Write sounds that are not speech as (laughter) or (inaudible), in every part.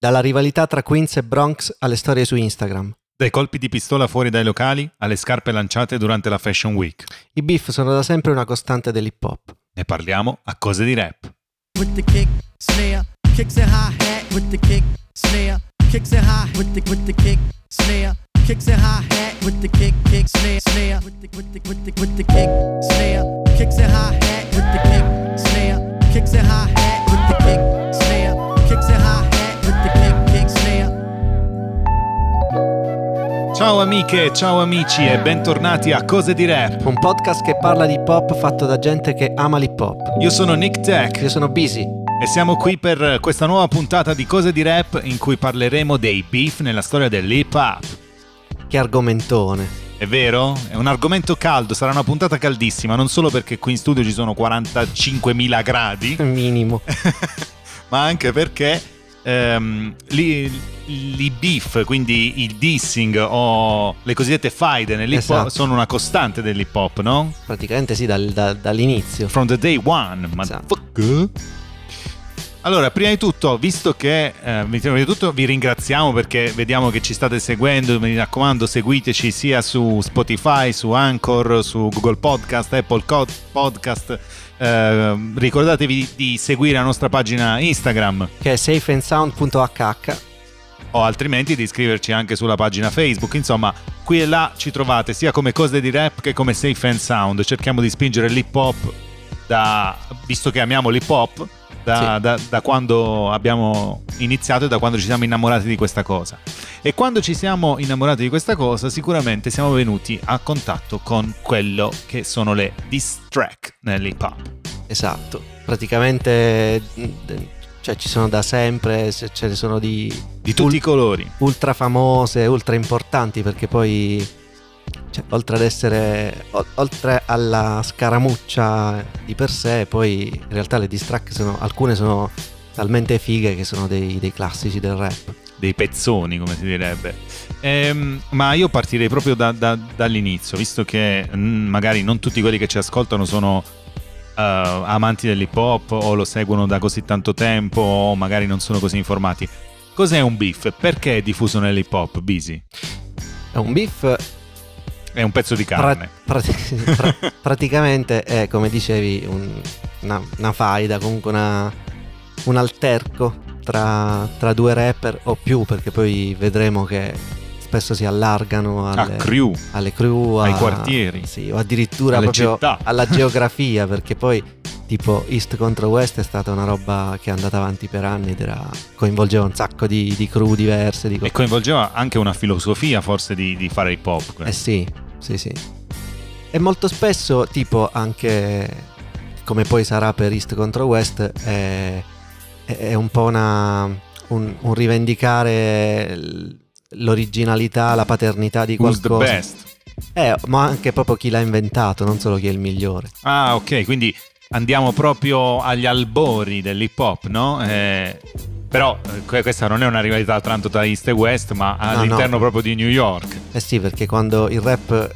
Dalla rivalità tra Queens e Bronx alle storie su Instagram. Dai colpi di pistola fuori dai locali alle scarpe lanciate durante la Fashion Week. I beef sono da sempre una costante dell'hip hop. Ne parliamo a cose di rap. with the kick, snare, kicks and hi hat with the kick, snare, kicks and hi with the with the kick, snare, kicks and hi hat with the kick, kick, snare, snare, with the with the with the with the kick, snare, kicks and hi hat with the kick, snare, kicks and hi hat with the kick, snare, kicks and hi Ciao amiche, ciao amici e bentornati a Cose di Rap. Un podcast che parla di hip hop fatto da gente che ama l'hip hop. Io sono Nick Tech Io sono busy. e siamo qui per questa nuova puntata di Cose di Rap in cui parleremo dei beef nella storia dell'hip hop. Che argomentone. È vero? È un argomento caldo, sarà una puntata caldissima, non solo perché qui in studio ci sono 45.000 gradi, Minimo. (laughs) ma anche perché ehm, li- i beef, quindi il dissing o le cosiddette faide nell'hip hop Esatto. sono una costante dell'hip hop, no? Praticamente sì, dal- da- dall'inizio. From the day one, Esatto. motherfucker. Allora, prima di tutto, visto che eh, prima di tutto vi ringraziamo perché vediamo che ci state seguendo, mi raccomando, seguiteci sia su Spotify, su Anchor, su Google Podcast, Apple Podcast. Eh, ricordatevi di seguire la nostra pagina Instagram Che è safeandsound.hh. o altrimenti di iscriverci anche sulla pagina Facebook. Insomma, qui e là ci trovate sia come cose di rap che come safe and sound. Cerchiamo di spingere l'hip hop da visto che amiamo l'hip hop da, Sì. da- da quando abbiamo iniziato e da quando ci siamo innamorati di questa cosa. E quando ci siamo innamorati di questa cosa, sicuramente siamo venuti a contatto con quello che sono le diss track nell'hip hop. Esatto. Praticamente cioè, ci sono da sempre, se- ce ne sono di, Di tutti i colori. ultra famose, ultra importanti perché poi cioè, oltre ad essere o- oltre alla scaramuccia di per sé, poi in realtà le diss track sono alcune sono talmente fighe che sono dei, dei classici del rap. dei pezzoni, come si direbbe. Ehm, ma io partirei proprio da- da- dall'inizio, visto che mm, magari non tutti quelli che ci ascoltano sono eh, amanti dell'hip hop o lo seguono da così tanto tempo o magari non sono così informati. Cos'è un beef? Perché è diffuso nell'hip hop, Busy? È un beef È un pezzo di pra- carne. prati- pra- (laughs) (laughs) praticamente è come dicevi un- una, una faida, comunque una- un alterco tra, tra due rapper o più perché poi vedremo che spesso si allargano alle, crew, alle crew, ai a- quartieri, sì, o addirittura alla (laughs) geografia perché poi tipo East contro West è stata una roba che è andata avanti per anni ed era, coinvolgeva un sacco di, di crew diverse di co- E coinvolgeva anche una filosofia forse di, di fare hip hop. Eh sì, sì, sì. E molto spesso, tipo anche come poi sarà per East contro West, è, è un po' una, un, un rivendicare l'originalità, la paternità di Who's the qualcosa. best? Eh, ma anche proprio chi l'ha inventato, non solo chi è il migliore. Ah, ok, quindi andiamo proprio agli albori dell'hip hop, no? Eh, però eh, que- questa non è una rivalità tanto tra East e West, ma all'interno no. proprio di New York. Eh sì, perché quando il rap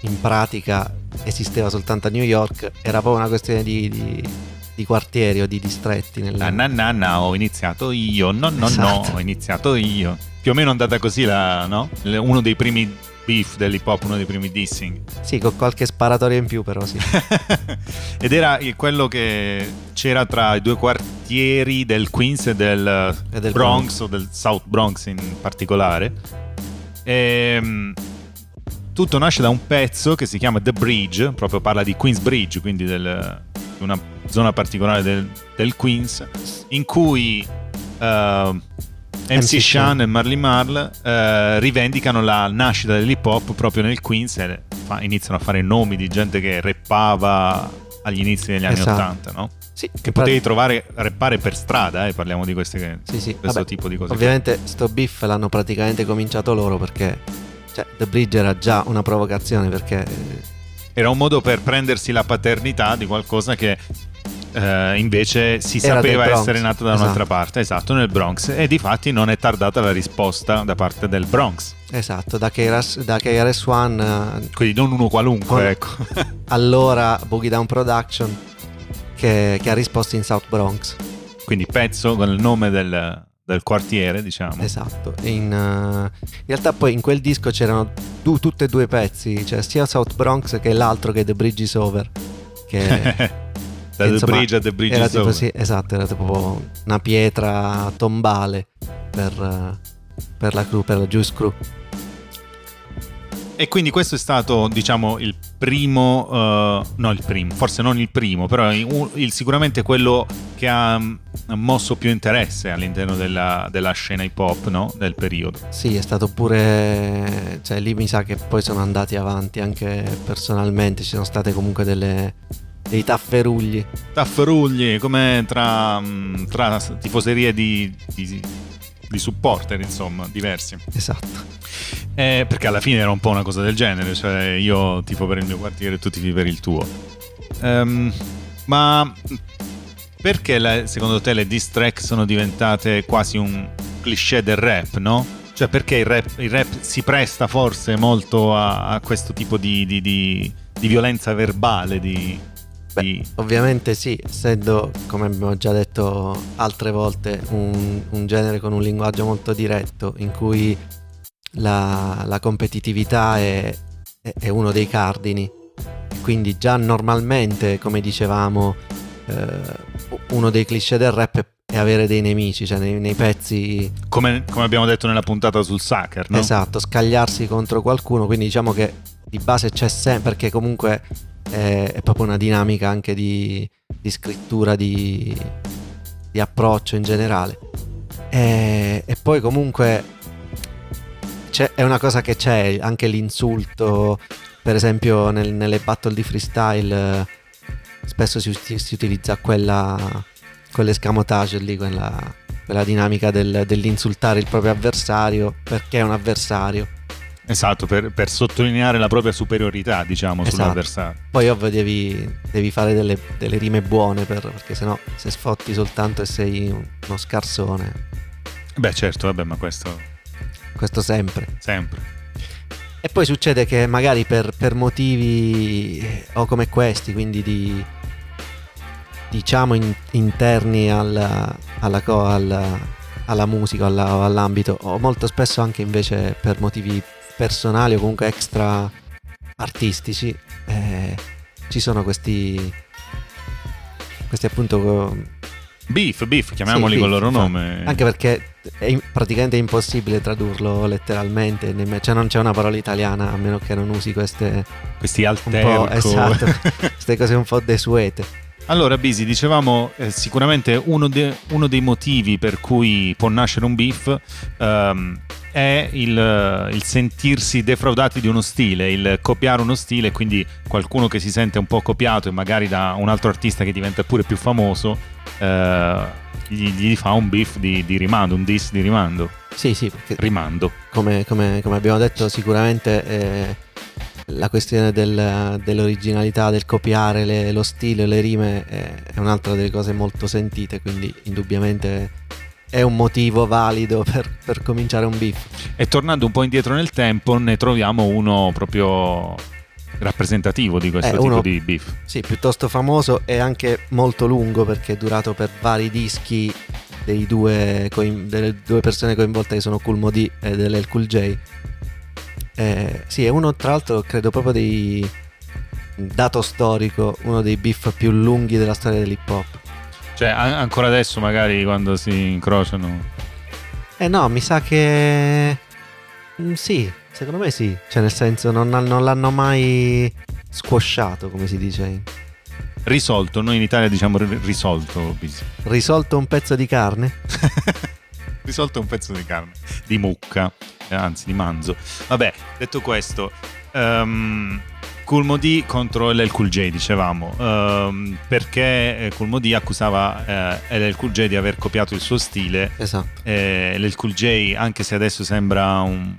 in pratica esisteva soltanto a New York, era proprio una questione di, di- di quartieri o di distretti. Nel... Na, na, na, ho iniziato io, no, no, Esatto. no, ho iniziato io. Più o meno è andata così, la, no? Uno dei primi beef dell'hip hop, uno dei primi dissing. Sì, con qualche sparatoria in più però sì. (laughs) Ed era quello che c'era tra i due quartieri del Queens e del, E del Bronx o del South Bronx in particolare. Ehm, tutto nasce da un pezzo che si chiama The Bridge, proprio parla di Queens Bridge, quindi del- una zona particolare del, del Queens, in cui eh, MC, Shan e Marley Marl eh, rivendicano la nascita dell'hip hop proprio nel Queens e fa- iniziano a fare nomi di gente che rappava agli inizi degli anni Esatto. 80, no? Sì, Che potevi trovare rappare per strada, eh, parliamo di queste, Sì, sì. questo Vabbè, tipo di cose. ovviamente sto beef l'hanno praticamente cominciato loro perché cioè, The Bridge era già una provocazione perché eh, Era un modo per prendersi la paternità di qualcosa che eh, invece si Era sapeva essere nato da esatto. un'altra parte, esatto, nel Bronx. E di fatti non è tardata la risposta da parte del Bronx. esatto, da KRS, da KRS One eh, Quindi non uno qualunque, Con- ecco. (laughs) allora Boogie Down Production che, che ha risposto in South Bronx. Quindi pezzo con il nome del, del quartiere, diciamo. Esatto, in, uh, in, realtà poi in quel disco c'erano du- tutti e due pezzi, cioè sia South Bronx che l'altro che The Bridge is Over. Che, (laughs) da The Bridge a The Bridge era tipo. Sì, esatto, era tipo una pietra tombale per, per la crew, per la Juice Crew. E quindi questo è stato, diciamo, il primo, uh, no il primo, forse non il primo, però il, il, sicuramente quello che ha mosso più interesse all'interno della, della, scena hip hop no? del periodo. Sì, è stato pure, cioè lì mi sa che poi sono andati avanti anche personalmente, ci sono state comunque delle, dei tafferugli. Tafferugli, come tra, tra tifoserie di, di, di supporter, insomma, diversi. Esatto. Eh, perché alla fine era un po' una cosa del genere, cioè io tifo per il mio quartiere e tu tifi per il tuo. Um, ma perché la, secondo te le diss track sono diventate quasi un cliché del rap, no? Cioè perché il rap, il rap si presta forse molto a, a questo tipo di, di, di, di violenza verbale, di, Beh, ovviamente sì, essendo, come abbiamo già detto altre volte, un, un genere con un linguaggio molto diretto in cui la, la competitività è, è, uno dei cardini. Quindi già normalmente, come dicevamo, eh, uno dei cliché del rap è avere dei nemici, cioè nei, nei pezzi... Come, come, abbiamo detto nella puntata sul Sucker, no? Esatto, scagliarsi contro qualcuno, quindi diciamo che di base c'è sempre, perché comunque è, è proprio una dinamica anche di, di scrittura, di, di, approccio in generale. E, e poi comunque è una cosa che c'è, anche l'insulto, per esempio nel, nelle battle di freestyle spesso si, si utilizza quella, quell'escamotage lì, quella, quella dinamica del, dell'insultare il proprio avversario perché è un avversario. Esatto, per, per sottolineare la propria superiorità, diciamo, esatto. sull'avversario. Poi ovvio devi, devi fare delle, delle, rime buone per, perché sennò se sfotti soltanto e sei uno scarsone. Beh certo, vabbè, ma questo questo sempre. Sempre. E poi succede che magari per, per motivi eh, o come questi, quindi di diciamo in, interni alla, alla, alla, alla musica o all'ambito, o molto spesso anche invece per motivi personali o comunque extra artistici, eh, ci sono questi, questi appunto Beef, beef, chiamiamoli sì, con il loro nome. Anche perché è praticamente impossibile tradurlo letteralmente, cioè non c'è una parola italiana a meno che non usi queste... Questi alterco. Esatto, (laughs) queste cose un po' desuete. Allora, Bisi, dicevamo eh, sicuramente uno, de, uno, dei motivi per cui può nascere un beef um, è il, il, sentirsi defraudati di uno stile, il copiare uno stile, quindi qualcuno che si sente un po' copiato e magari da un altro artista che diventa pure più famoso, eh, gli, gli, fa un beef di, di, rimando, un diss di rimando. Sì, sì, rimando. Come, come, come, abbiamo detto, sicuramente eh, la questione del, dell'originalità, del copiare le, lo stile, le rime è, è un'altra delle cose molto sentite, quindi indubbiamente è un motivo valido per, per, cominciare un beef. E tornando un po' indietro nel tempo, ne troviamo uno proprio rappresentativo di questo eh, tipo uno, di beef. Sì, piuttosto famoso e anche molto lungo perché è durato per vari dischi due, delle due persone coinvolte che sono Cool Modi e dell'El Cool J. Eh, sì, è uno tra l'altro credo proprio dei dato storico, uno dei beef più lunghi della storia dell'hip hop. Cioè, an- ancora adesso, magari quando si incrociano. Eh no, mi sa che. Mm, sì, secondo me sì. Cioè, nel senso, non, non l'hanno mai squasciato, come si dice. Risolto, noi in Italia diciamo risolto. Risolto un pezzo di carne? (laughs) risolto un pezzo di carne, di mucca, eh, anzi di manzo. Vabbè, detto questo, um, Cool Modi contro LL Cool J, dicevamo, um, perché Cool Modi accusava eh, LL Cool J di aver copiato il suo stile. Esatto. Eh, LL Cool J, anche se adesso sembra un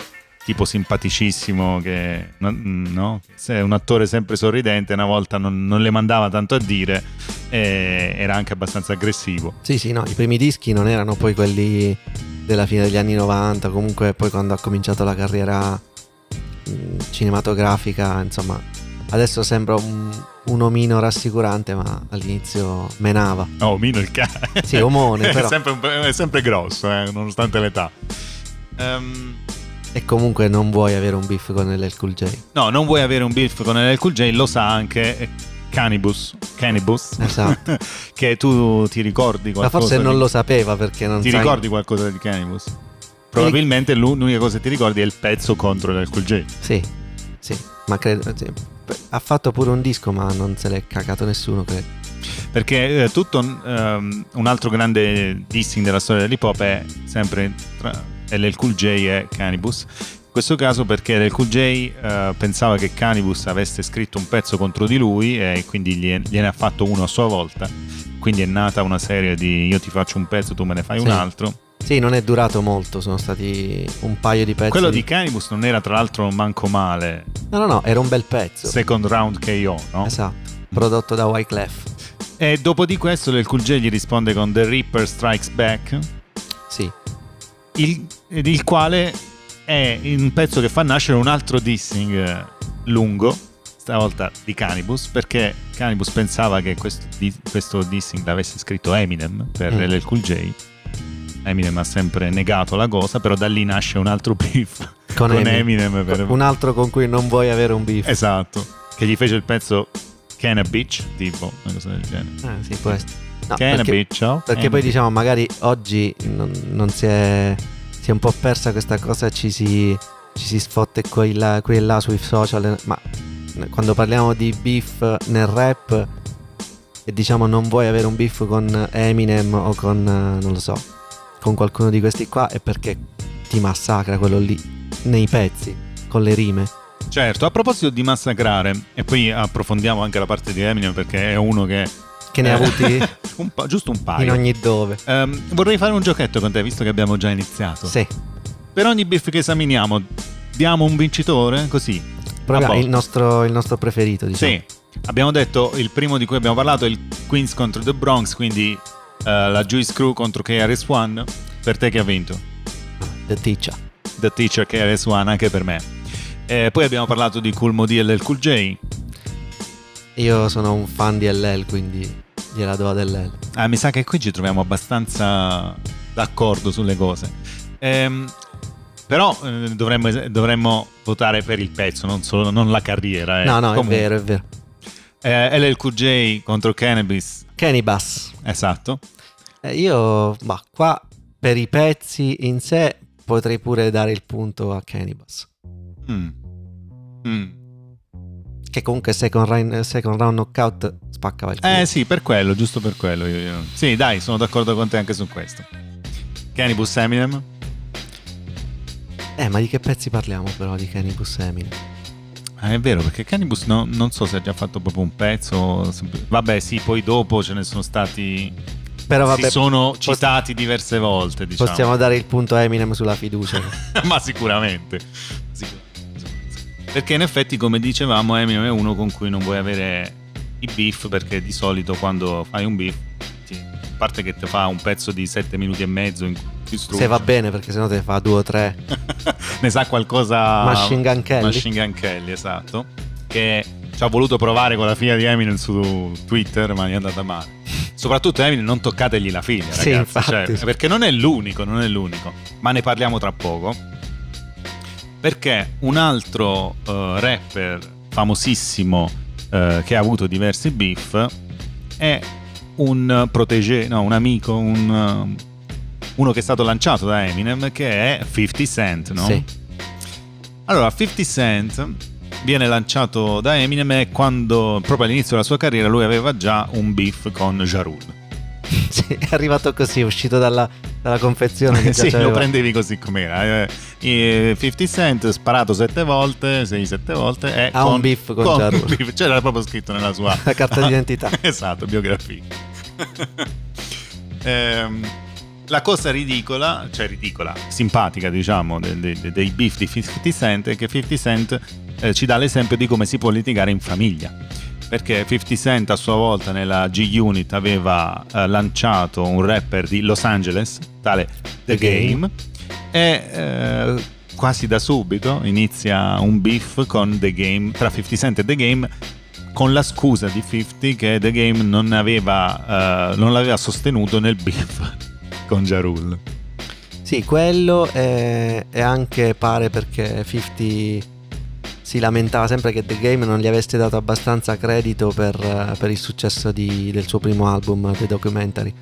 tipo simpaticissimo, che no? è un attore sempre sorridente, una volta non, non le mandava tanto a dire, e era anche abbastanza aggressivo. Sì, sì, no, i primi dischi non erano poi quelli della fine degli anni 90, comunque poi quando ha cominciato la carriera cinematografica, insomma, Adesso sembra un, un omino rassicurante, ma all'inizio menava. Oh, Mino il cane. Sì, omone, (laughs) è, però. sempre, un po'- è sempre grosso, eh, nonostante l'età. Ehm, E comunque non vuoi avere un beef con LL Cool J. no, non vuoi avere un beef con LL Cool J, lo sa anche eh, Cannibus. Cannibus. Esatto. (laughs) che tu ti ricordi Ma qualcosa forse di- non lo sapeva perché non Ti sai- ricordi qualcosa di Cannibus? Probabilmente l'u- l'unica cosa che ti ricordi è il pezzo contro LL Cool J. Sì, sì, ma credo... sì. Ha fatto pure un disco, ma non se l'è cagato nessuno, credo. Perché eh, tutto ehm, un altro grande dissing della storia dell'hip hop è sempre tra LL Cool J e Cannibus. In questo caso perché LL Cool J eh, pensava che Cannibus avesse scritto un pezzo contro di lui e quindi glie- gliene ha fatto uno a sua volta. Quindi è nata una serie di io ti faccio un pezzo, tu me ne fai Sì. un altro. Sì, non è durato molto, sono stati un paio di pezzi. Quello di Cannibus non era tra l'altro manco male. No, no, no, era un bel pezzo. Second round KO, no? Esatto, prodotto da Wyclef. E dopo di questo LL Cool J gli risponde con The Reaper Strikes Back. Sì, il, il quale è un pezzo che fa nascere un altro dissing eh, lungo, stavolta di Cannibus, perché Cannibus pensava che questo, questo dissing l'avesse scritto Eminem per Mm. LL Cool J. Eminem ha sempre negato la cosa, però da lì nasce un altro beef (laughs) con, con Eminem. Eminem. per- Un altro con cui non vuoi avere un beef. Esatto, che gli fece il pezzo Can a Bitch, tipo, una cosa del genere. Ah, sì, può essere. No, Can a perché, Bitch, oh, perché a poi diciamo, magari oggi non, non si, è, si è un po' persa questa cosa, ci si, ci si sfotte qui e là, qui e là sui social, ma quando parliamo di beef nel rap e diciamo non vuoi avere un beef con Eminem o con, non lo so, con qualcuno di questi qua è perché ti massacra quello lì nei pezzi, con le rime. Certo, a proposito di massacrare, e poi approfondiamo anche la parte di Eminem perché è uno che... Che ne ha eh, avuti (laughs) un po', giusto un paio. in ogni dove. Ehm, vorrei fare un giochetto con te, visto che abbiamo già iniziato. Sì, Per ogni beef che esaminiamo, diamo un vincitore? Così. proprio il nostro, il nostro preferito, diciamo. Sì. Abbiamo detto il primo di cui abbiamo parlato è il Queens contro The Bronx, quindi eh, la Juice Crew contro KRS-One. Per te che ha vinto? The Teacher. The Teacher KRS-One anche per me. Eh, poi abbiamo parlato di Cool Modi e del Cool J. Io sono un fan di LL, quindi gliela do ad LL. Ah, mi sa che qui ci troviamo abbastanza d'accordo sulle cose. Ehm, però eh, dovremmo, dovremmo votare per il pezzo, non, solo, non la carriera. eh. no, no, Comunque, è vero, è vero. Eh, LLQJ contro Cannabis, Bass. esatto. Eh, io, ma qua per i pezzi in sé potrei pure dare il punto a Bass. Mm. Mm. Che comunque second round, second round knockout spaccava il culo. Eh sì, per quello, giusto per quello. io- io- Sì, dai, sono d'accordo con te anche su questo. Cannibus Eminem? Eh, ma di che pezzi parliamo però di Bass Eminem? Ah, è vero, perché Cannibus no- non so se ha già fatto proprio un pezzo. Vabbè, sì, poi dopo ce ne sono stati. Però vabbè, si sono citati diverse volte, diciamo. possiamo dare il punto a Eminem sulla fiducia. (laughs) Ma sicuramente. Sicuramente. Perché in effetti, come dicevamo, Eminem è uno con cui non vuoi avere i beef, perché di solito quando fai un beef, a parte che ti fa un pezzo di 7 minuti e mezzo in cui Se va bene, perché sennò te ne fa due o tre. (laughs) ne sa qualcosa... Machine Gun Kelly. Machine Gun Kelly, esatto. Che ci ha voluto provare con la figlia di Eminem su Twitter, ma gli è andata male. Soprattutto Eminem, non toccategli la figlia, Sì, ragazzi. infatti. cioè, perché non è l'unico, non è l'unico. Ma ne parliamo tra poco. Perché un altro eh, rapper famosissimo eh, che ha avuto diversi beef è un protégé, no, un amico, un, eh, uno che è stato lanciato da Eminem, che è 50 Cent, no? Sì. Allora, 50 Cent viene lanciato da Eminem e quando, proprio all'inizio della sua carriera, lui aveva già un beef con Ja Rule. (laughs) Sì, è arrivato così, è uscito dalla, dalla confezione (laughs) sì, lo prendevi così com'era. Eh, eh, 50 Cent sparato sette volte, 6-7 volte. E Ha un beef con Rule. beef. C'era proprio scritto nella sua (laughs) La carta d'identità. esatto, biografia. Ehm, la cosa ridicola, cioè ridicola, simpatica diciamo, de- de- de- dei beef di 50 Cent è che 50 Cent eh, ci dà l'esempio di come si può litigare in famiglia. Perché 50 Cent a sua volta nella G-Unit aveva eh, lanciato un rapper di Los Angeles, tale The, The Game. Game, e eh, quasi da subito inizia un beef con The Game, tra 50 Cent e The Game con la scusa di 50 che The Game non, aveva, uh, non l'aveva sostenuto nel beef (laughs) con Jarul. Sì, quello e, e anche pare perché 50 si lamentava sempre che The Game non gli avesse dato abbastanza credito per, per il successo di, del suo primo album, The Documentary,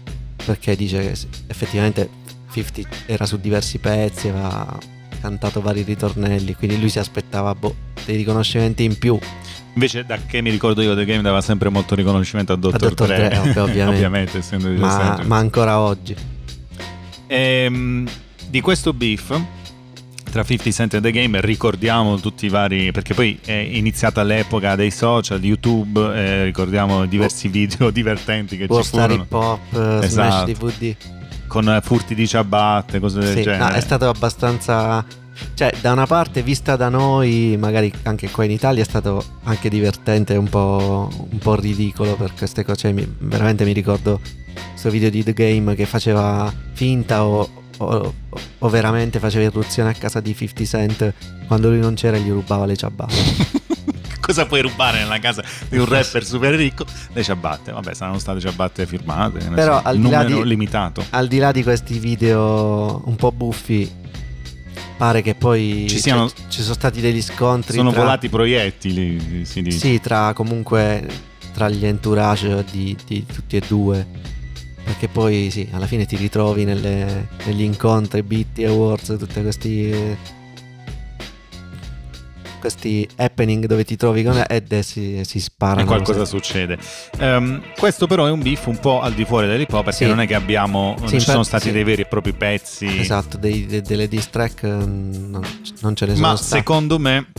perché dice che effettivamente 50 era su diversi pezzi, aveva cantato vari ritornelli, quindi lui si aspettava boh, dei riconoscimenti in più. Invece, da che mi ricordo io, The Game dava sempre molto riconoscimento a Dr. A Dr. Dre, Dre (laughs) ovviamente, ovviamente essendo di ma, ma ancora oggi. Ehm, di questo beef tra 50 Cent e The Game ricordiamo tutti i vari perché poi è iniziata l'epoca dei social YouTube eh, ricordiamo diversi oh. video (laughs) divertenti che War ci furono Hip Hop esatto. Smash DVD con furti di ciabatte cose del sì, genere no, è stato abbastanza cioè da una parte vista da noi magari anche qua in Italia è stato anche divertente un po', un po ridicolo per queste cose cioè, mi, veramente mi ricordo questo video di The Game che faceva finta o, o, o, veramente faceva irruzione a casa di 50 Cent quando lui non c'era e gli rubava le ciabatte. (laughs) Cosa puoi rubare nella casa di un rapper super ricco? Le ciabatte, vabbè, saranno state ciabatte firmate, però so, al di, là di, limitato. al di là di questi video un po' buffi, pare che poi ci, siano, cioè, ci sono stati degli scontri. Sono tra, volati proiettili, si dice. Sì, tra comunque tra gli entourage di, di tutti e due perché poi sì, alla fine ti ritrovi nelle, negli incontri, BT Awards, tutti questi questi happening dove ti trovi con ed si, si sparano. E qualcosa succede. Um, questo però è un beef un po' al di fuori dell'hip hop perché sì. non è che abbiamo, sì, non ci sono stati sì. dei veri e propri pezzi. Esatto, dei, de, delle diss track mm, non, non ce ne sono Ma stati. secondo me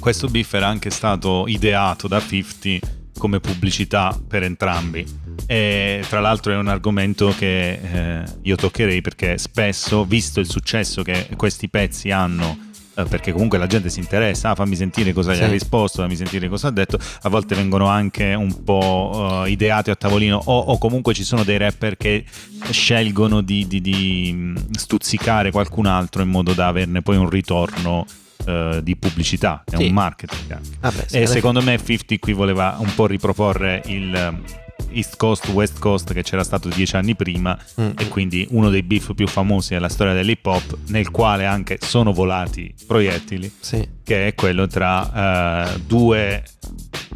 questo beef era anche stato ideato da 50 come pubblicità per entrambi. E tra l'altro è un argomento che eh, io toccherei perché spesso, visto il successo che questi pezzi hanno, eh, perché comunque la gente si interessa, ah, fammi sentire cosa sì. gli ha risposto, fammi sentire cosa ha detto, a volte vengono anche un po' uh, ideati a tavolino o, o, comunque ci sono dei rapper che scelgono di, di, di mm, stuzzicare qualcun altro in modo da averne poi un ritorno uh, di pubblicità, è sì. un marketing. Ah beh, e secondo me 50 qui voleva un po' riproporre il East Coast, West Coast che c'era stato dieci anni prima mm. e quindi uno dei beef più famosi della storia dell'hip hop nel quale anche sono volati proiettili sì. che è quello tra uh, due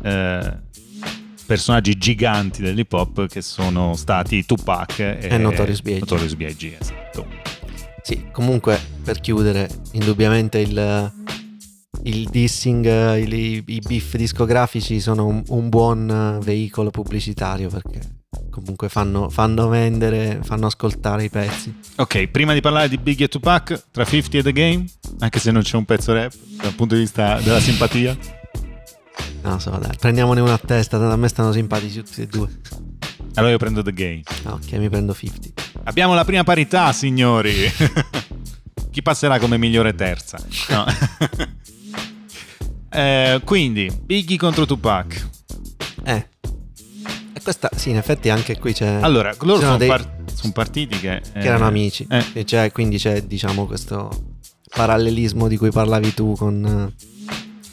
uh, personaggi giganti dell'hip hop che sono stati Tupac e, e Notorious B.I.G. Notorious B.I.G. Esatto. Sì, comunque per chiudere, indubbiamente il il dissing, il, i, i beef discografici sono un, un, buon veicolo pubblicitario perché comunque fanno, fanno, vendere, fanno ascoltare i pezzi. Ok, prima di parlare di Biggie e Tupac, tra 50 e The Game, anche se non c'è un pezzo rap dal punto di vista della simpatia. Non so, dai, prendiamone una a testa, a me stanno simpatici tutti e due. Allora io prendo The Game. Ok, mi prendo 50. Abbiamo la prima parità, signori. (laughs) Chi passerà come migliore terza? No. (laughs) Eh, quindi, Biggie contro Tupac. Eh. E questa, sì, in effetti anche qui c'è... Allora, loro sono, dei, par- sono partiti che... Che erano eh, amici. Eh. E c'è, quindi c'è, diciamo, questo parallelismo di cui parlavi tu con...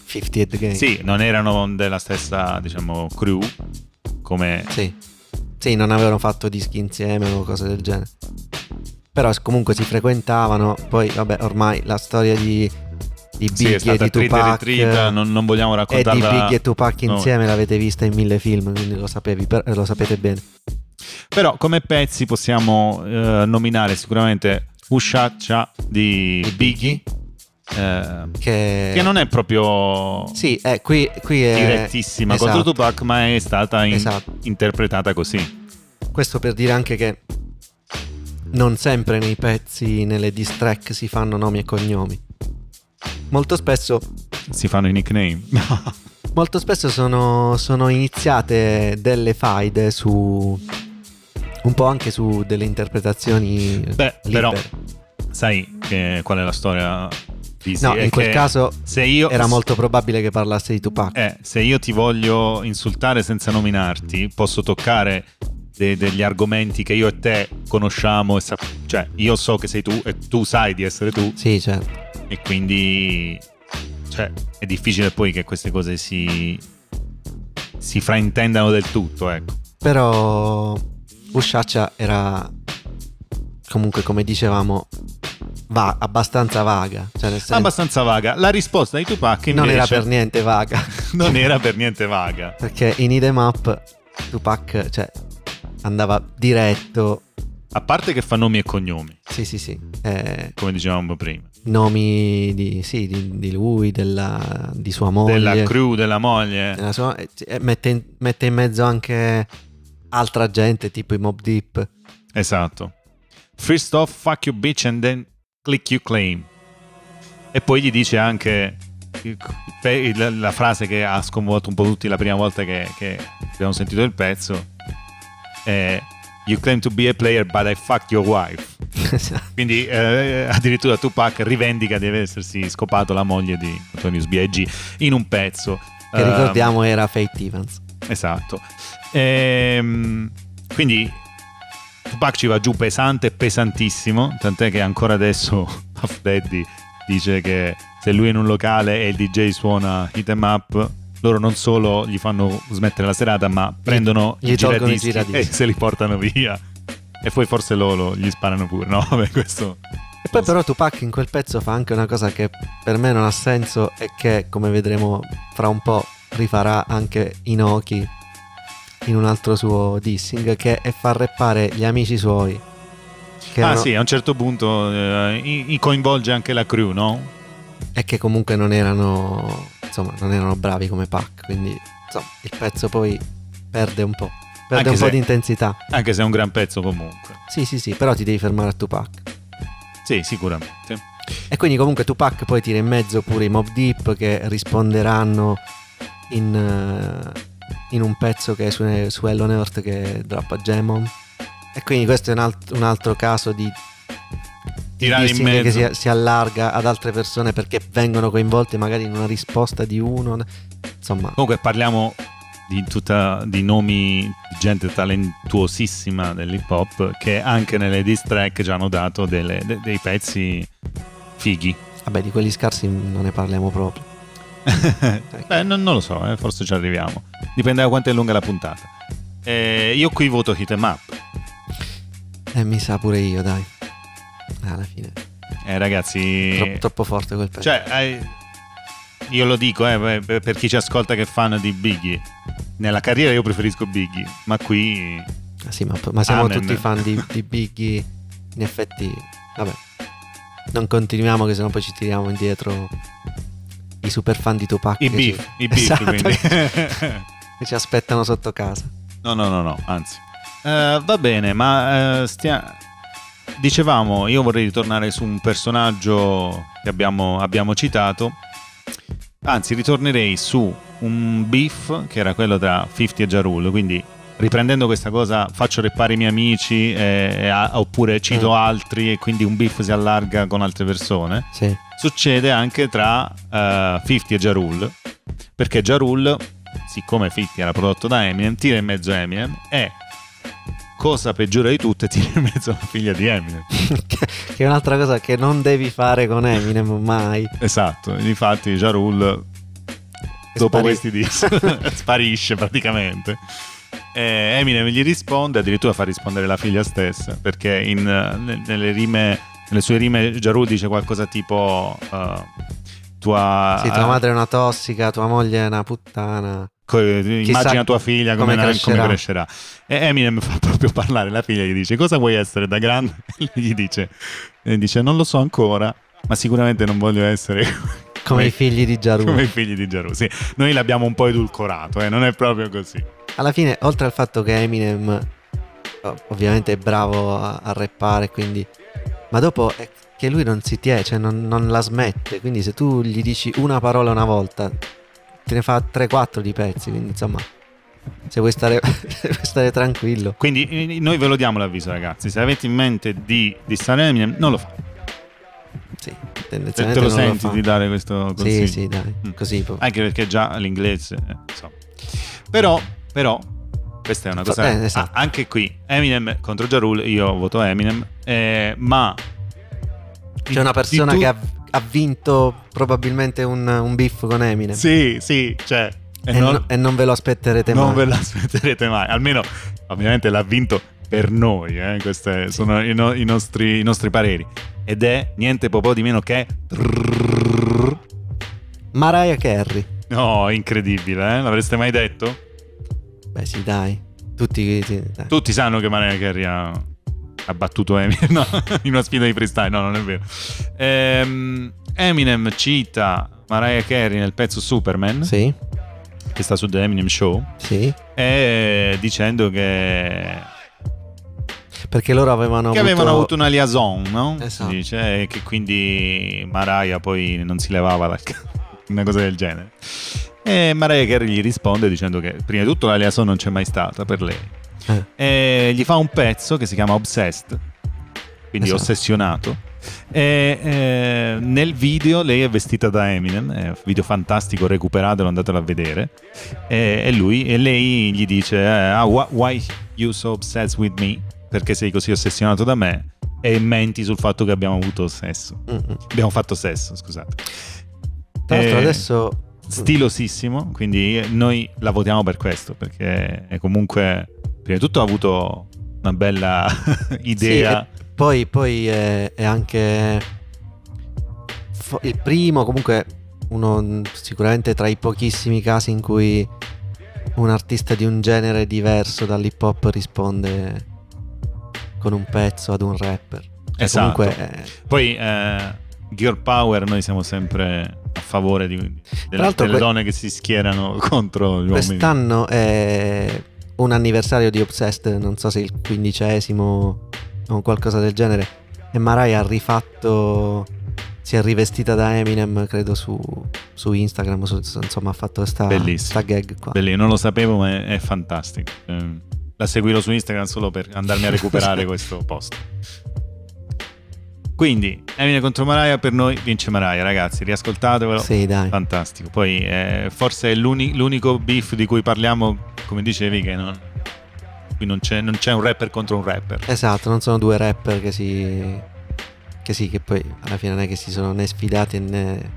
50 at the Game. Sì, non erano della stessa, diciamo, crew come... Sì. Sì, non avevano fatto dischi insieme o cose del genere. Però comunque si frequentavano. Poi, vabbè, ormai la storia di di Biggie sì, e di Tupac ritrita, non, non, vogliamo raccontarla e di Biggie e Tupac insieme no. l'avete vista in mille film quindi lo, sapevi, lo sapete bene però come pezzi possiamo eh, nominare sicuramente Usciaccia di, di Biggie eh, che... che... non è proprio sì, eh, qui, qui è... direttissima esatto. contro Tupac ma è stata in... esatto. interpretata così questo per dire anche che non sempre nei pezzi, nelle diss track si fanno nomi e cognomi molto spesso si fanno i nickname. (laughs) molto spesso sono, sono iniziate delle faide su un po' anche su delle interpretazioni Beh, libere. però sai che, qual è la storia No, in quel caso io, era molto probabile che parlasse di Tupac. Eh, se io ti voglio insultare senza nominarti, posso toccare de- degli argomenti che io e te conosciamo, e sa- cioè io so che sei tu e tu sai di essere tu. Sì, certo e quindi cioè, è difficile poi che queste cose si, si fraintendano del tutto, ecco. Però Usciaccia era comunque come dicevamo va- abbastanza vaga. Cioè senso, Abbastanza vaga. La risposta di Tupac invece non era per niente vaga. (laughs) non era per niente vaga. Perché in Idem Up Tupac cioè, andava diretto. A parte che fa nomi e cognomi, Sì, sì, sì. eh, come dicevamo prima. nomi di, sì, di, di lui, della, di sua moglie. Della crew, della moglie. della sua- eh, eh, mette, in, mette in mezzo anche altra gente, tipo i Mob Deep. Esatto. First off, fuck you bitch and then click you claim. E poi gli dice anche la, frase che ha sconvolto un po' tutti la prima volta che, che abbiamo sentito il pezzo. È You claim to be a player but I fucked your wife. Quindi eh, addirittura Tupac rivendica di essersi scopato la moglie di Notorious B.I.G. in un pezzo. che Ehm, ricordiamo era Faith Evans. Esatto. Ehm, quindi Tupac ci va giù pesante, pesantissimo, tant'è che ancora adesso (laughs) Puff Daddy dice che se lui è in un locale e il DJ suona Hit 'em Up, loro non solo gli fanno smettere la serata, ma prendono gli i tolgono i giradischi giradischi. (laughs) e se li portano via. E poi forse loro gli sparano pure, no? (laughs) Vabbè, questo... E poi però Tupac in quel pezzo fa anche una cosa che per me non ha senso e che come vedremo fra un po' rifarà anche Inoki in un altro suo dissing che è far rappare gli amici suoi. Ah erano- sì, a un certo punto eh, coinvolge anche la crew, no? E che comunque non erano insomma non erano bravi come Pac, quindi insomma il pezzo poi perde un po'. Perde Anche un po' se- di intensità. Anche se è un gran pezzo comunque. Sì, sì, sì, però ti devi fermare a Tupac. Sì, sicuramente. E quindi comunque Tupac poi tira in mezzo pure i Mob Deep che risponderanno in, eh, in un pezzo che è su, su Hell on Earth che droppa Gemon. E quindi questo è un, alt- un altro caso di Tirare in dissing che mezzo. si, si allarga ad altre persone perché vengono coinvolte magari in una risposta di uno. Insomma, Comunque parliamo di, tutta, di nomi di gente talentuosissima dell'hip hop che anche nelle diss track ci hanno dato delle- de- dei pezzi fighi. vabbè, di quelli scarsi non ne parliamo proprio. (laughs) Beh, non, non lo so, eh, forse ci arriviamo. Dipende da quanto è lunga la puntata. Eh, io qui voto Hit 'em Up. E mi sa pure io, dai. Alla fine, Eh, ragazzi, troppo, troppo forte quel pezzo. cioè, eh, io lo dico eh, per chi ci ascolta che è fan di Biggie. Nella carriera io preferisco Biggie, ma qui Ah, sì, ma, ma siamo Amen. tutti fan di, di Biggie. In effetti, vabbè, non continuiamo, che sennò poi ci tiriamo indietro i super fan di Tupac. i beef, ci- i beef Esatto, quindi. (laughs) che ci aspettano sotto casa. No, no, no, no, anzi. Eh, va bene, ma eh, stia- dicevamo, io vorrei ritornare su un personaggio che abbiamo, abbiamo citato. Anzi, ritornerei su un beef che era quello tra 50 e Ja Rule, quindi riprendendo questa cosa faccio reppare i miei amici eh, e a- oppure cito Mm. altri e quindi un beef si allarga con altre persone Sì. succede anche tra eh, 50 e Ja Rule perché Ja Rule siccome 50 era prodotto da Eminem tira in mezzo Eminem e cosa peggiore di tutte tira in mezzo la figlia di Eminem (laughs) che è un'altra cosa che non devi fare con Eminem mai. esatto infatti Ja Rule dopo Spari- questi diss (laughs) sparisce praticamente e Eminem gli risponde addirittura fa rispondere la figlia stessa perché in, eh, ne- nelle rime nelle sue rime Ja Rule dice qualcosa tipo eh, tua, Sì, tua madre è una tossica, tua moglie è una puttana. Immagina tua figlia come, come come crescerà. crescerà. E Eminem fa (laughs) proprio parlare la figlia, gli dice cosa vuoi essere da grande? (laughs) E gli dice, e dice non lo so ancora, ma sicuramente non voglio essere (laughs) Come i figli di Jaru. come i figli di Geru. Sì, noi l'abbiamo un po' edulcorato, eh, non è proprio così. Alla fine, oltre al fatto che Eminem ov- ovviamente è bravo a, a rappare, quindi... Ma dopo è che lui non si tiene, cioè non, non la smette, quindi se tu gli dici una parola una volta, te ne fa 3-4 di pezzi, quindi insomma... Se vuoi stare, (laughs) se vuoi stare tranquillo. Quindi noi ve lo diamo l'avviso ragazzi, se avete in mente di, di stare Eminem, non lo fate. Sì, Te, tendenzialmente te lo senti fa. di dare questo consiglio? Sì, sì, dai, Mm. così proprio. Anche perché già l'inglese, eh. Però, però, questa è una cosa... Eh, esatto. ah, anche qui, Eminem contro Ja Rule, io voto Eminem, eh, ma... C'è una persona tu- che ha, ha vinto probabilmente un, un beef con Eminem. Sì, sì, cioè... E, non, no, e non ve lo aspetterete non mai. Non ve lo aspetterete mai. Almeno, ovviamente, l'ha vinto per noi. Eh? Questi sono i, no, i, nostri, i, nostri, pareri. Ed è niente po' di meno che. Mariah Carey. No, incredibile, eh? L'avreste mai detto? Beh, sì, dai. Tutti, sì, dai. Tutti sanno che Mariah Carey ha, ha battuto Eminem no, (laughs) in una sfida di freestyle. No, non è vero. Ehm, Eminem cita Mariah Carey nel pezzo Superman. Sì che sta su The Eminem Show, sì. e dicendo che perché loro avevano che avuto... avevano avuto una liaison, no? Esatto. Si dice, e che quindi Mariah poi non si levava dal (laughs) una cosa del genere. E Mariah Carey gli risponde dicendo che prima di tutto la liaison non c'è mai stata per lei. Eh. E gli fa un pezzo che si chiama Obsessed, quindi Esatto. ossessionato. E eh, nel video lei è vestita da Eminem, è un video fantastico, recuperatelo, andatelo a vedere. E, e lui, e lei gli dice: eh, ah, wh- Why you so obsessed with me? Perché sei così ossessionato da me? E menti sul fatto che abbiamo avuto sesso. Mm-mm. Abbiamo fatto sesso, scusate. Tra l'altro Eh, adesso Stilosissimo, quindi noi la votiamo per questo, perché è comunque, prima di tutto, ha avuto una bella (laughs) idea. Sì, poi, poi è, è anche il primo, comunque uno mh, sicuramente tra i pochissimi casi in cui un artista di un genere diverso dall'hip hop risponde con un pezzo ad un rapper. Cioè, Esatto. Comunque eh, Poi eh, Girl Power noi siamo sempre a favore di, delle, delle que- donne che si schierano (laughs) contro gli uomini. quest'anno è un anniversario di Obsessed, non so se il quindicesimo o qualcosa del genere. E Mariah ha rifatto, si è rivestita da Eminem, credo su, su Instagram, su- insomma ha fatto sta, Bellissimo. sta gag qua. Bellissimo, non lo sapevo ma è, è fantastico. Eh, la seguirò su Instagram solo per andarmi a recuperare (laughs) questo post. Quindi, Eminem contro Mariah per noi vince Mariah, ragazzi, riascoltatevelo. Sì, dai. Fantastico. Poi eh, forse è l'uni- l'unico beef di cui parliamo, come dicevi, che non, qui non c'è, non c'è un rapper contro un rapper. Esatto, non sono due rapper che si... Che sì, che poi alla fine non è che si sono né sfidati né,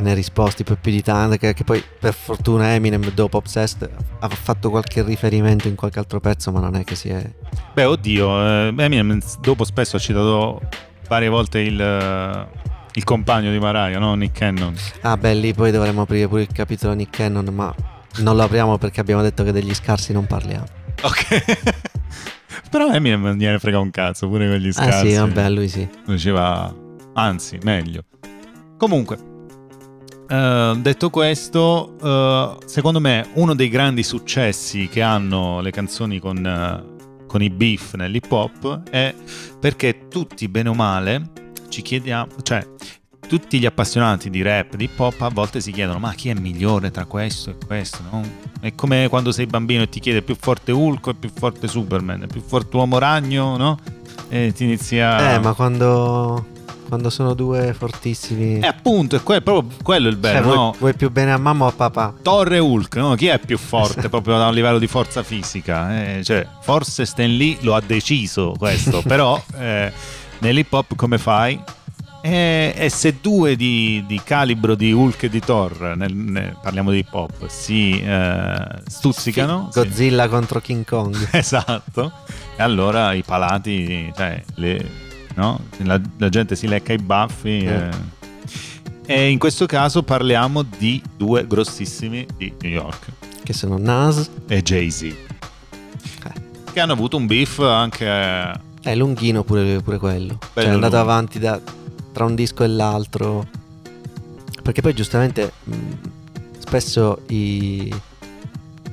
né risposti poi più di tanto. Che, che poi per fortuna Eminem dopo Obsessed ha fatto qualche riferimento in qualche altro pezzo, ma non è che si è... Beh, oddio, eh, Eminem dopo spesso ha citato varie volte il, eh, il compagno di Mariah, no? Nick Cannon. Ah beh, lì poi dovremmo aprire pure il capitolo Nick Cannon, ma non lo apriamo perché abbiamo detto che degli scarsi non parliamo. Ok. (laughs) Però Eminem non gliene frega un cazzo, pure con gli Ah scarsi. sì, vabbè, lui sì. diceva anzi meglio comunque eh, detto questo eh, secondo me uno dei grandi successi che hanno le canzoni con, eh, con i beef nell'hip hop è perché tutti bene o male ci chiediamo cioè tutti gli appassionati di rap, di hip hop a volte si chiedono ma chi è migliore tra questo e questo no? è come quando sei bambino e ti chiede più forte Hulk o più forte Superman più forte Uomo Ragno no? e ti inizia Eh, ma quando, quando sono due fortissimi... Eh, appunto, è que- proprio quello il Cioè, bello, vuoi, no? vuoi più bene a mamma o a papà? Thor e Hulk, no? Chi è più forte Esatto. proprio da un livello di forza fisica? Eh, cioè, forse Stan Lee lo ha deciso questo, (laughs) però eh, nell'hip hop come fai? E, e se due di, di calibro di Hulk e di Thor, nel- ne- parliamo di hip hop, si eh, stuzzicano, sì. Godzilla contro King Kong. (laughs) Esatto. E allora i palati, cioè, le- no? la, la gente si lecca i baffi. Eh. eh. E in questo caso parliamo di due grossissimi di New York Che sono Nas. e Jay-Z. Che hanno avuto un beef anche. È lunghino pure, pure quello. Cioè, Bello è andato lungo. avanti da- tra un disco e l'altro. Perché poi giustamente mh, spesso i,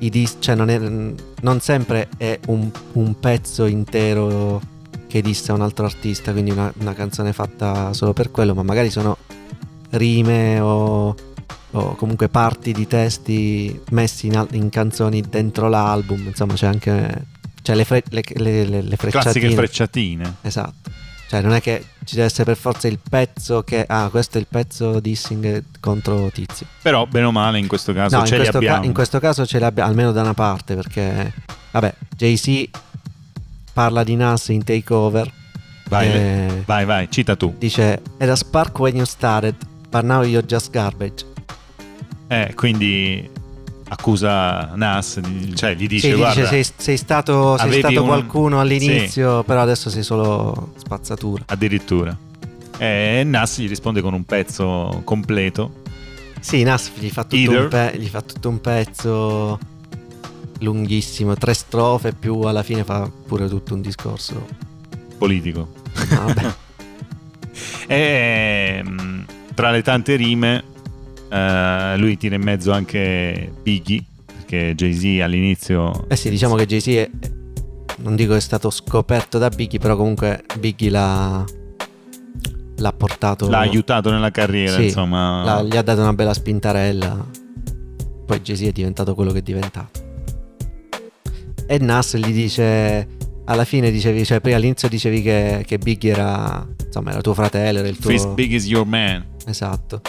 i dis- cioè non, è- non sempre è un, un pezzo intero che dissa un altro artista, quindi una, una canzone fatta solo per quello, ma magari sono rime o, o comunque parti di testi messi in, in canzoni dentro l'album. Insomma, c'è anche cioè le, fre- le, le, le- le Classiche frecciatine. frecciatine. Esatto. Cioè, non è che ci deve essere per forza il pezzo che. Ah, questo è il pezzo dissing contro Tizio. Però, bene o male, in questo caso No, in ce li questo, ca- abbiamo. in questo caso ce li abbiamo, almeno da una parte, perché. Vabbè, Jay-Z parla di Nas in takeover. Vai, Eh, vai, vai, cita tu. Dice, era spark when you started, but now you're just garbage. Eh, quindi accusa Nas, cioè gli dice Sì, guarda, dice, sei, sei stato, sei stato un- qualcuno all'inizio, però adesso sei solo spazzatura. addirittura. E Nas gli risponde con un pezzo completo. Sì, Nas gli fa, tutto un pe- gli fa tutto un pezzo lunghissimo, tre strofe più alla fine fa pure tutto un discorso. politico. Vabbè. E mm, tra le tante rime, eh, lui tira in mezzo anche Biggie, perché Jay-Z all'inizio... Eh sì, diciamo che Jay-Z è, non dico che è stato scoperto da Biggie, però comunque Biggie l'ha, l'ha portato... l'ha aiutato nella carriera, Sì, insomma. gli ha dato una bella spintarella. Poi Jay-Z è diventato quello che è diventato. E Nas gli dice... Alla fine dicevi, cioè prima all'inizio dicevi che, che Biggie era, insomma, era tuo fratello, era il tuo... Fist Big is your man. Esatto.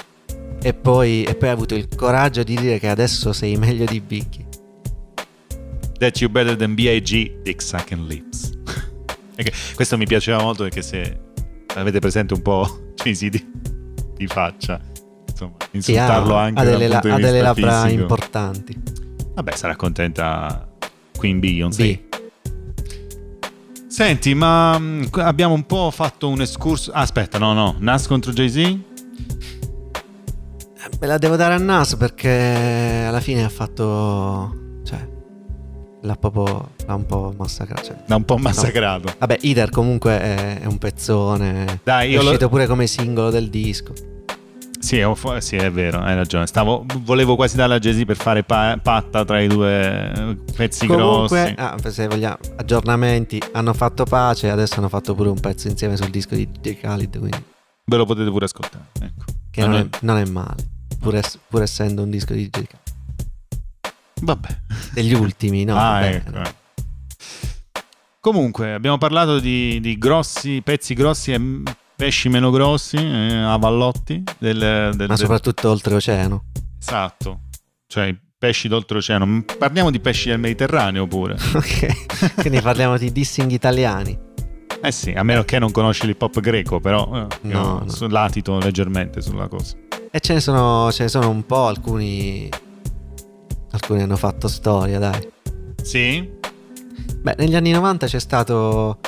E poi, e poi hai avuto il coraggio di dire che adesso sei meglio di Biggie. That you better than B.I.G. Dick Sucking Lips. (laughs) Questo mi piaceva molto perché se avete presente un po' (laughs) Jay-Z di, di faccia, insomma, insultarlo ha, anche ha delle, la- ha delle labbra fisico. importanti. Vabbè, sarà contenta Queen Beyoncé. Sì. Senti, ma mm, abbiamo un po' fatto un escurso. ah, aspetta, no, no. Nas contro Jay-Z? Eh, Me la devo dare a Nas perché alla fine ha fatto. Cioè. L'ha proprio. L'ha un po' massacrato. Cioè. Da un po' massacrato. Vabbè, Ider comunque è, è un pezzone. Dai, è io lo- uscito pure come singolo del disco. Sì, è, sì, è vero, hai ragione. Stavo, volevo quasi darla a Jay-Z per fare pa- patta tra i due eh, pezzi comunque, grossi. ah, se vogliamo, aggiornamenti. Hanno fatto pace. Adesso hanno fatto pure un pezzo insieme sul disco di DJ Khalid. Quindi, Ve lo potete pure ascoltare. Ecco. che Ma non, noi- è, non è male. Pur, ess- pur essendo un disco di DJ Khalid. Vabbè. Degli ultimi, no? (laughs) ah, vabbè, ecco. no. Comunque, abbiamo parlato di, di grossi, pezzi grossi e pesci meno grossi, eh, avallotti. Del, del- Ma del- soprattutto oltreoceano. Esatto, cioè pesci d'oltreoceano. Parliamo di pesci del Mediterraneo pure. (laughs) Ok, quindi parliamo di dissing italiani. Eh sì, a meno che non conosci l'hip hop greco, però eh, No, no. latito leggermente sulla cosa. E ce ne sono, ce ne sono un po', alcuni. Alcuni hanno fatto storia, dai. Sì? Beh, negli anni 90 c'è stato.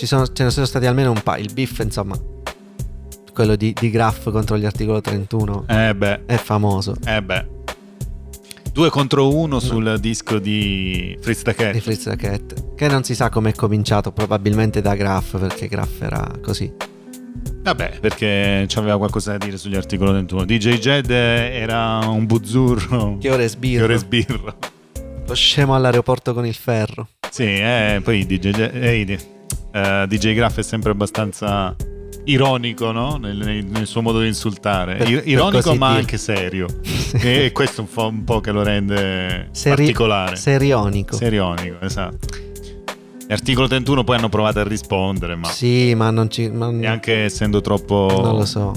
Ci sono, ce ne sono stati almeno un paio. Il beef, insomma. Quello di, di Graff contro gli articolo 31 Eh beh, è famoso. eh beh. Due contro uno sul disco di Fritz the Cat. Di Fritz the Cat. Che non si sa come è cominciato, probabilmente da Graff, perché Graff era così. Vabbè, perché c'aveva qualcosa da dire sugli articoli 31. DJ Jed era un buzzurro. Che ore Che sbirro. ore sbirro. Lo scemo all'aeroporto con il ferro. Sì, eh, poi DJ, eh, di- eh, DJ Graff è sempre abbastanza ironico, no? Nel, nel- suo modo di insultare. Per- Ir- per ironico così ma dire. anche serio. (laughs) e questo è un po', un po' che lo rende Seri- particolare. Serionico. Serionico, esatto. L'articolo 31 poi hanno provato a rispondere, ma Sì, ma non ci. ma- neanche essendo troppo, Non lo so.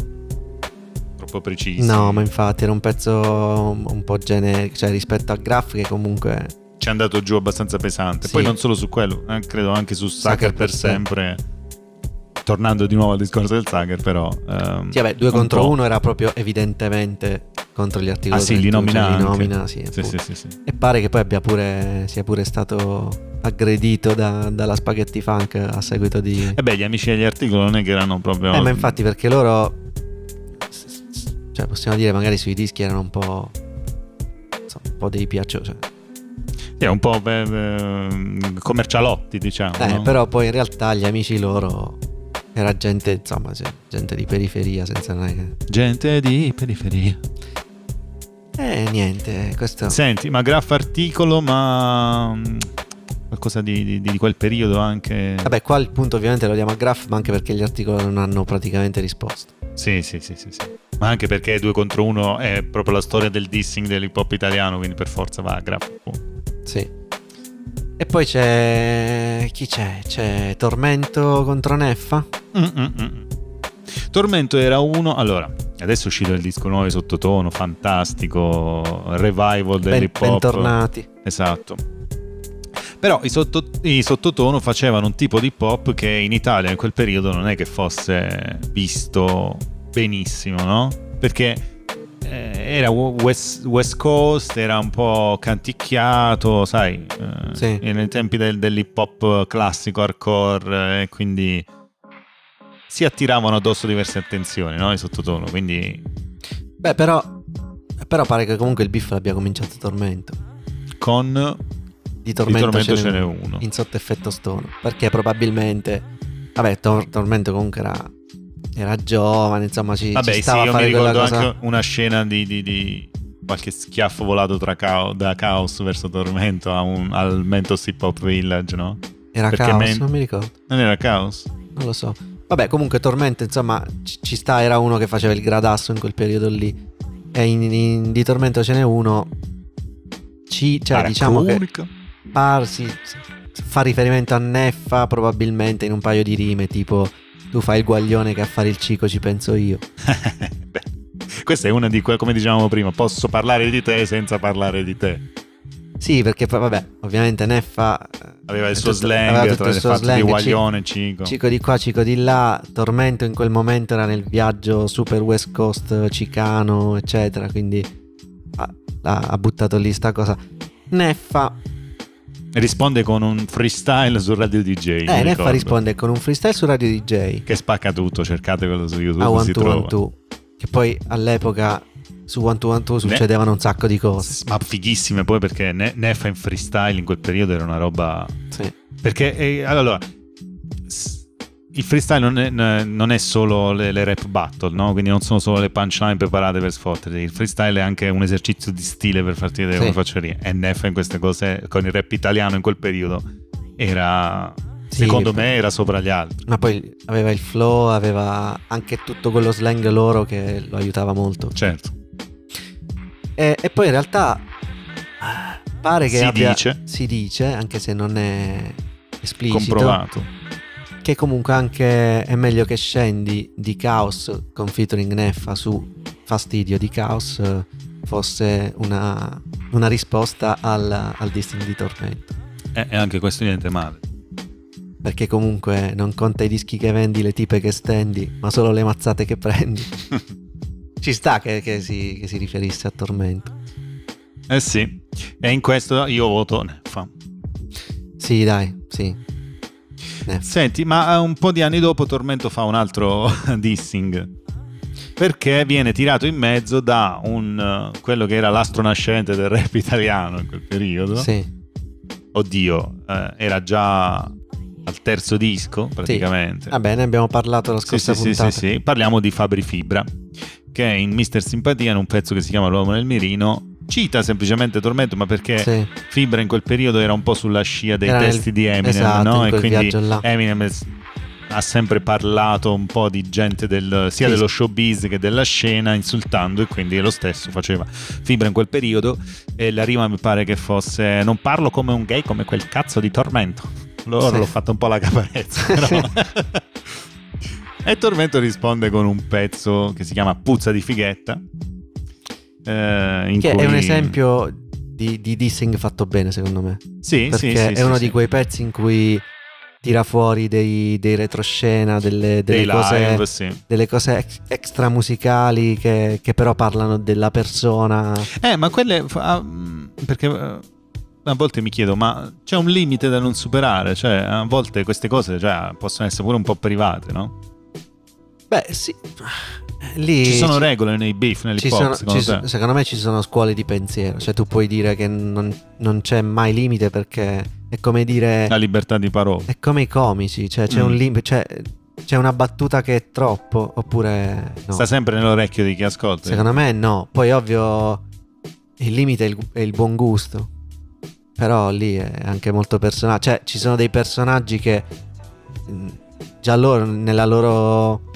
troppo precisi. No, ma infatti era un pezzo un po' generico, cioè rispetto a Graph che comunque ci è andato giù abbastanza pesante. Sì. Poi non solo su quello, eh, credo anche su Sucker per per sempre. Tornando di nuovo al discorso del Sucker, però. ehm, Sì, vabbè, due un contro po'. uno era proprio evidentemente contro gli articoli Ah sì, li 31, nomina cioè, li nomina, sì, Sì, sì. E pare che poi abbia pure sia pure stato aggredito da- dalla Spaghetti Funk a seguito di E beh, gli amici degli articoli non è che erano proprio. Eh, ma infatti perché loro cioè possiamo dire magari sui dischi erano un po' insomma, un po' dei piaccio, cioè. Sì, è un po' ehm, commercialotti, diciamo. Eh, no? però poi in realtà gli amici loro era gente, insomma, gente di periferia senza non è che Gente di periferia. Eh, niente, questo Senti, ma Graff articolo, ma. mm, qualcosa di, di- di quel periodo anche. Vabbè, qua il punto ovviamente lo diamo a Graph, ma anche perché gli articoli non hanno praticamente risposto. Sì, sì, sì, sì, sì. Ma anche perché due contro uno è proprio la storia del dissing dell'hip hop italiano, quindi per forza va a Graff. Sì. E poi c'è. Chi c'è? C'è Tormento contro Neffa? Mm, mm, mm. Tormento era uno. Allora, adesso è uscito il disco nuovo sottotono, fantastico. Revival dell'hip hop. bentornati. Esatto. Però i, sotto- i sottotono facevano un tipo di pop che in Italia in quel periodo non è che fosse visto benissimo, no? Perché eh, era West, West Coast, era un po' canticchiato, sai, eh, Sì. nei tempi del- dell'hip hop classico hardcore, e quindi si attiravano addosso diverse attenzioni, no? I sottotono, quindi Beh, però, però pare che comunque il beef l'abbia cominciato Tormento. con Di Tormento, Tormento ce n'è uno. In sotto effetto stono. Perché probabilmente... Vabbè, Tor- Tormento comunque era, era giovane, insomma ci, Vabbè, ci sì, stava a io mi ricordo cosa... anche una scena di, di- di qualche schiaffo volato tra Cao- da Caos verso Tormento a un- al Mentos Hip Hop Village, no? Era perché caos, men- non mi ricordo. Non era Caos? Non lo so. Vabbè, comunque Tormento, insomma, ci, ci sta, era uno che faceva il gradasso in quel periodo lì. E in, in- di Tormento ce n'è uno. Ci, cioè, diciamo che Comunica. par- si- si- fa riferimento a Neffa probabilmente in un paio di rime, tipo tu fai il guaglione che a fare il cico ci penso io. (laughs) Beh, Questa è una di quelle, come dicevamo prima, posso parlare di te senza parlare di te. Sì, perché poi, vabbè, ovviamente Neffa eh, Aveva il suo tutto- slang, aveva tutto il suo slang, di guaglione, cico. Cico di qua, cico di là, Tormento in quel momento era nel viaggio super West Coast cicano, eccetera, quindi ha- ha buttato lì sta cosa. Neffa, Risponde con un freestyle su Radio DJ. eh, Neffa risponde con un freestyle su Radio DJ Che spacca tutto, cercatelo su YouTube. a One trova. One Two, che poi all'epoca su One Two One Two succedevano un sacco di cose. Ma fighissime poi perché Ne- Neffa in freestyle in quel periodo era una roba Sì. Perché eh, allora s- il freestyle non è, non è solo le, le rap battle, no? Quindi non sono solo le punchline preparate per sfottere. Il freestyle è anche un esercizio di stile per farti vedere Sì. come faccio io. E Neff in queste cose con il rap italiano in quel periodo era Sì, secondo poi- me era sopra gli altri. Ma poi aveva il flow, aveva anche tutto quello slang loro che lo aiutava molto. Certo. E, e poi in realtà pare che Si abbia- dice. si dice, anche se non è esplicito, Comprovato. Che comunque anche è meglio che scendi di Chaos con featuring Neffa su Fastidio di Chaos fosse una, una risposta al, al dissing di Tormento. E e anche questo niente male. Perché comunque non conta i dischi che vendi, le tipe che stendi, ma solo le mazzate che prendi. (laughs) Ci sta che, che si, che si riferisse a Tormento. Eh sì. E in questo io voto Neffa. Sì, dai, sì. Neffa. Senti, ma eh, un po' di anni dopo Tormento fa un altro (laughs) dissing. Perché viene tirato in mezzo da un eh, quello che era l'astro nascente del rap (laughs) italiano in quel periodo. Sì. Oddio, eh, era già al terzo disco praticamente. Vabbè, ne abbiamo parlato la Sì, scorsa sì, sì, puntata. sì, sì. Parliamo di Fabri Fibra, che in Mister Simpatia, in un pezzo che si chiama L'uomo nel mirino, cita semplicemente Tormento, ma perché Sì. Fibra in quel periodo era un po' sulla scia dei Era testi di Eminem, esatto, no? E quindi. Eminem ha sempre parlato un po' di gente del, sia Sì, dello showbiz che della scena, insultando, e quindi lo stesso faceva Fibra in quel periodo. E la rima mi pare che fosse: Non parlo come un gay, come quel cazzo di Tormento. Loro Sì. l'ho fatto un po' la caparezza, (laughs) però. e Tormento risponde con un pezzo che si chiama Puzza di fighetta. Eh, Che è cui- un esempio di, di dissing fatto bene, secondo me. Sì, Perché sì, sì, è sì, uno di quei pezzi in cui tira fuori dei, dei retroscena, delle, delle dei cose, live, sì. delle cose ex- extra musicali che, che però parlano della persona. Eh, ma quelle. ah, perché eh, a volte mi chiedo, ma c'è un limite da non superare? Cioè, a volte queste cose cioè, possono essere pure un po' private, no? Beh, sì. Lì Ci sono regole nei beef, nell'hip ci hop, sono- secondo ci te? so- secondo me ci sono scuole di pensiero. Cioè, tu puoi dire che non, non c'è mai limite perché è come dire. La libertà di parola. È come i comici, cioè c'è Mm. un limite. Cioè, c'è una battuta che è troppo, oppure no. Sta sempre nell'orecchio di chi ascolta. Secondo me no. Poi ovvio il limite è il, è il buon gusto. Però lì è anche molto personale. Cioè ci sono dei personaggi che mh, già loro nella loro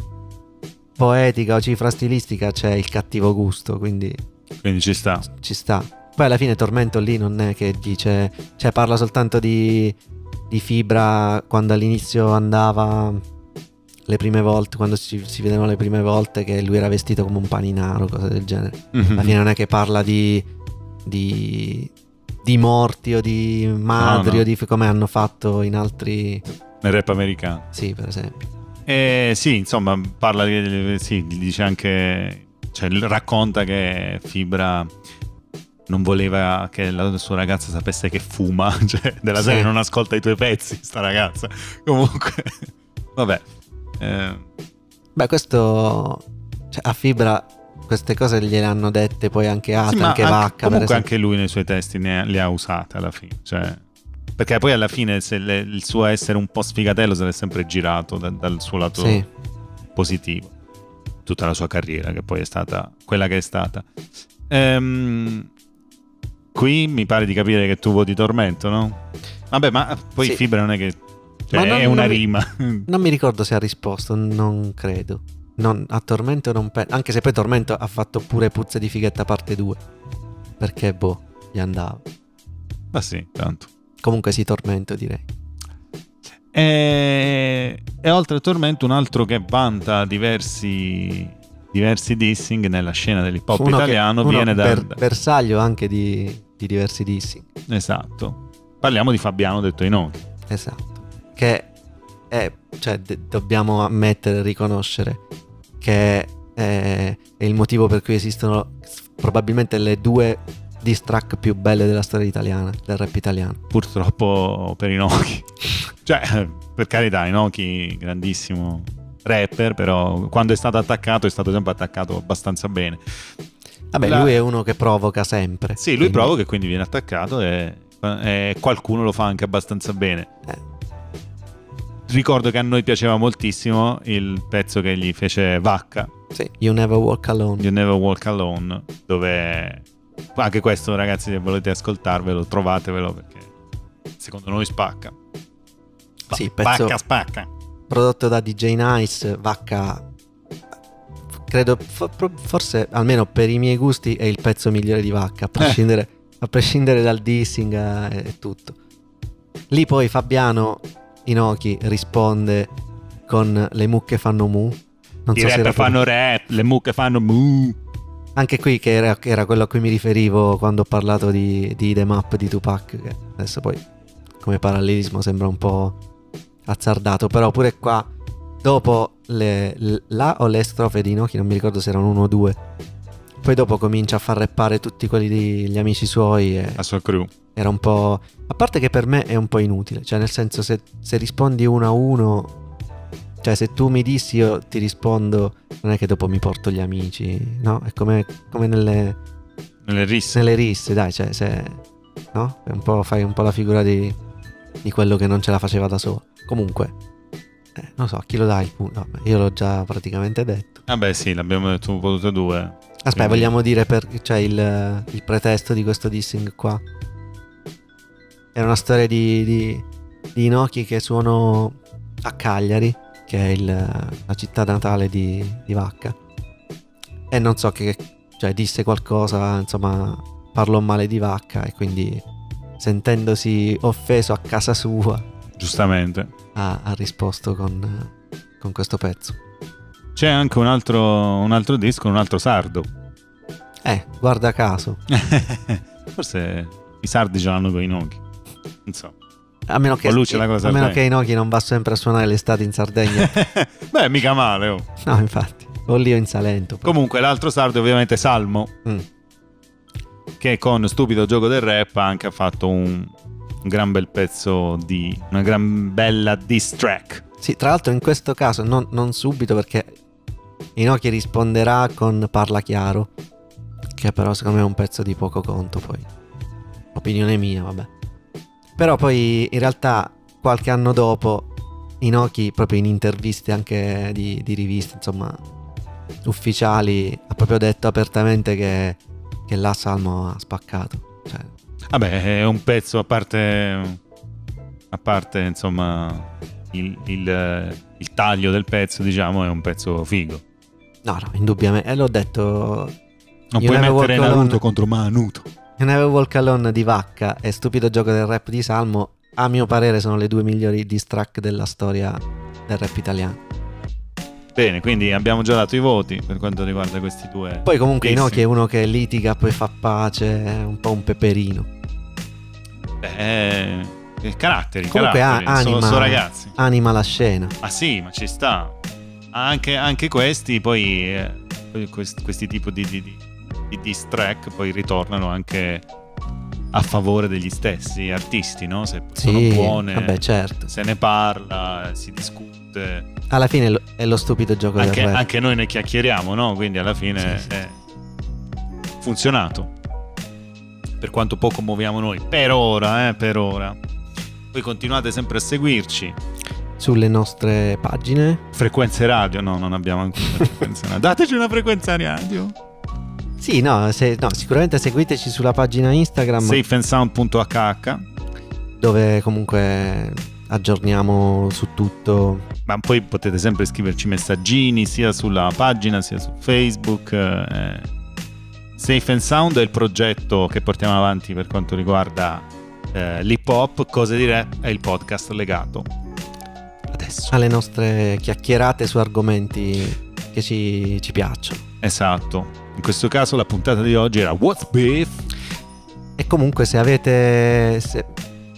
poetica o cifra stilistica c'è il cattivo gusto, quindi Quindi ci sta. ci sta. Poi alla fine Tormento lì non è che dice, cioè parla soltanto di, di fibra quando all'inizio andava le prime volte, quando si, si vedevano le prime volte che lui era vestito come un paninaro, cose del genere. Mhm. Alla fine non è che parla di, di di morti o di madri No, no. o di come hanno fatto in altri... Nel rap americano. Sì, per esempio. E sì, insomma, parla di, sì, dice anche, cioè, racconta che Fibra non voleva che la sua ragazza sapesse che fuma, (laughs) cioè della Sì. serie non ascolta i tuoi pezzi, sta ragazza. Comunque, vabbè. Eh, Beh, questo... Cioè, a Fibra queste cose gliele hanno dette poi anche sì, altre, ma anche anche- Vacca, comunque anche lui nei suoi testi ne ha- le ha usate alla fine, cioè, perché poi alla fine se le- il suo essere un po' sfigatello se l'è sempre girato da- dal suo lato Sì. positivo tutta la sua carriera che poi è stata quella che è stata Ehm, qui mi pare di capire che tu voti Tormento no? vabbè ma poi Sì. Fibra non è che cioè, non- è una non mi- rima (laughs) Non mi ricordo se ha risposto, non credo. Non- a Tormento non penso. Anche se poi Tormento ha fatto pure Puzze di fighetta parte 2. Perché, boh, gli andava. ma sì tanto Comunque sì, Tormento direi. e, e oltre a Tormento un altro che vanta diversi diversi dissing nella scena dell'hip hop che- italiano uno viene da, ber- da- bersaglio anche di, di diversi dissing. esatto parliamo di Fabiano detto Inoki Esatto. Che è, cioè, de- dobbiamo ammettere, riconoscere che è, è il motivo per cui esistono probabilmente le due diss track più belle della storia italiana, del rap italiano. purtroppo per Inoki. (laughs) cioè, per carità, Inoki, grandissimo rapper, però quando è stato attaccato è stato sempre attaccato abbastanza bene. Vabbè, La- lui è uno che provoca sempre. Sì, lui quindi- provoca e quindi viene attaccato e, e qualcuno lo fa anche abbastanza bene. eh, Ricordo che a noi piaceva moltissimo il pezzo che gli fece Vacca, sì, You Never Walk Alone. You Never Walk Alone, dove anche questo ragazzi se volete ascoltarvelo trovatevelo perché secondo noi spacca. Sì, pezzo- Spacca, spacca. Prodotto da DJ Nice, Vacca. Credo, forse almeno per i miei gusti, è il pezzo migliore di Vacca, a prescindere, a prescindere dal dissing eh, e tutto. Lì poi Fabiano Inoki risponde con le mucche fanno mu. Non I so se rap fanno rap, le mucche fanno mu. Anche qui che era, che era quello a cui mi riferivo quando ho parlato di, di The Map di Tupac, che adesso poi come parallelismo sembra un po' azzardato, però pure qua, dopo le, la o le strofe di Inoki, non mi ricordo se erano uno o due, poi dopo comincia a far rappare tutti quelli degli amici suoi e La sua crew. era un po'... A parte che per me è un po' inutile, cioè nel senso se, se rispondi uno a uno, cioè se tu mi dissi io ti rispondo, non è che dopo mi porto gli amici, no? È come, come nelle, Nelle risse. nelle risse, dai, cioè se... No? È un po', fai un po' la figura di, di quello che non ce la faceva da solo. Comunque, eh, non so, a chi lo dai il punto? Io l'ho già praticamente detto. Vabbè sì, l'abbiamo detto un po' tutte e due. Aspetta, Quindi- vogliamo dire per, cioè il, il pretesto di questo dissing qua. È una storia di, di, di Inoki che suonò a Cagliari, che è il- la città natale di, di Vacca. E non so che, cioè disse qualcosa, insomma, parlò male di Vacca e quindi sentendosi offeso a casa sua Giustamente. ha, ha risposto con, con questo pezzo. C'è anche un altro, un altro disco, un altro sardo. Eh, guarda caso. (laughs) Forse i sardi ce l'hanno con i. Non so. A meno che, O lui ce l'ha con la a meno che Inoki non va sempre a suonare l'estate in Sardegna. (laughs) Beh, mica male. oh. no, infatti. O lì o in Salento. poi. Comunque, l'altro sardo è ovviamente Salmo, Mm. che con Stupido Gioco del Rap ha anche fatto un, un gran bel pezzo di... una gran bella diss track. Sì, tra l'altro in questo caso non, non subito perché Inoki risponderà con Parla chiaro, che però secondo me è un pezzo di poco conto poi. Opinione mia, vabbè. Però poi in realtà qualche anno dopo Inoki proprio in interviste anche di, di riviste, insomma, ufficiali, ha proprio detto apertamente che, che là Salmo ha spaccato. Cioè, Vabbè, è un pezzo a parte... A parte, insomma, il, il- il taglio del pezzo, diciamo, è un pezzo figo. no, no, indubbiamente. E l'ho detto Non puoi mettere Naruto contro Manuto. Non avevo Walk Alone di Vacca e Stupido Gioco del Rap di Salmo, a mio parere sono le due migliori diss track della storia del rap italiano. Bene, quindi abbiamo già dato i voti per quanto riguarda questi due. Poi comunque. Inoki è uno che litiga, poi fa pace, è un po' un peperino. eh, eh, caratteri, Comunque caratteri. a- sono, anima- sono ragazzi. Anima la scena. Ah sì, ma ci sta. Anche, anche questi poi, eh, poi quest- questi tipi di, di, di, di diss track poi ritornano anche a favore degli stessi artisti, no? Se sono Sì, buone, vabbè, certo. se ne parla, si discute. Alla fine è lo- è lo stupido gioco Anche, del rap. anche noi ne chiacchieriamo, no? Quindi alla fine Sì, sì, è funzionato. Per quanto poco muoviamo noi, per ora, eh, per ora. Voi continuate sempre a seguirci. Sulle nostre pagine. Frequenze radio, no, non abbiamo ancora frequenze radio. (laughs) Dateci una frequenza radio. Sì, no, se- no, sicuramente seguiteci sulla pagina Instagram Safeandsound.hh. dove comunque aggiorniamo su tutto. Ma poi potete sempre scriverci messaggini sia sulla pagina sia su Facebook. eh. Safe and Sound è il progetto che portiamo avanti per quanto riguarda eh, l'hip hop. Cose di rap è il podcast legato. Adesso. alle nostre chiacchierate su argomenti che ci, ci piacciono. Esatto. In questo caso la puntata di oggi era What's Beef? E comunque se avete... se-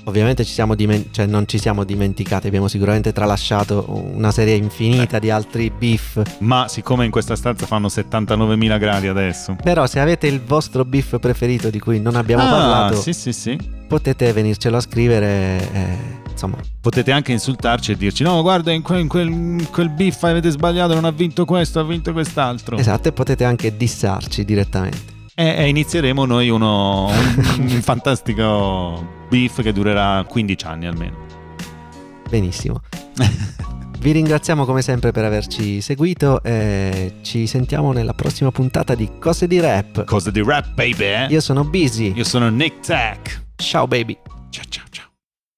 ovviamente ci siamo dimen- cioè non ci siamo dimenticati, abbiamo sicuramente tralasciato una serie infinita di altri beef. Ma siccome in questa stanza fanno 79.000 gradi adesso. Però se avete il vostro beef preferito di cui non abbiamo Ah, parlato, Sì, sì, sì. potete venircelo a scrivere. eh, insomma, Potete anche insultarci e dirci: No, guarda, in quel, in quel, quel beef avete sbagliato, non ha vinto questo, ha vinto quest'altro. esatto, e potete anche dissarci direttamente. E, inizieremo noi uno, un, un (laughs) fantastico beef che durerà 15 anni almeno. Benissimo. (laughs) Vi ringraziamo come sempre per averci seguito e ci sentiamo nella prossima puntata di Cose di Rap. Cose di rap, baby. eh? Io sono Busy. Io sono Nick Tech. Ciao baby. Ciao, ciao.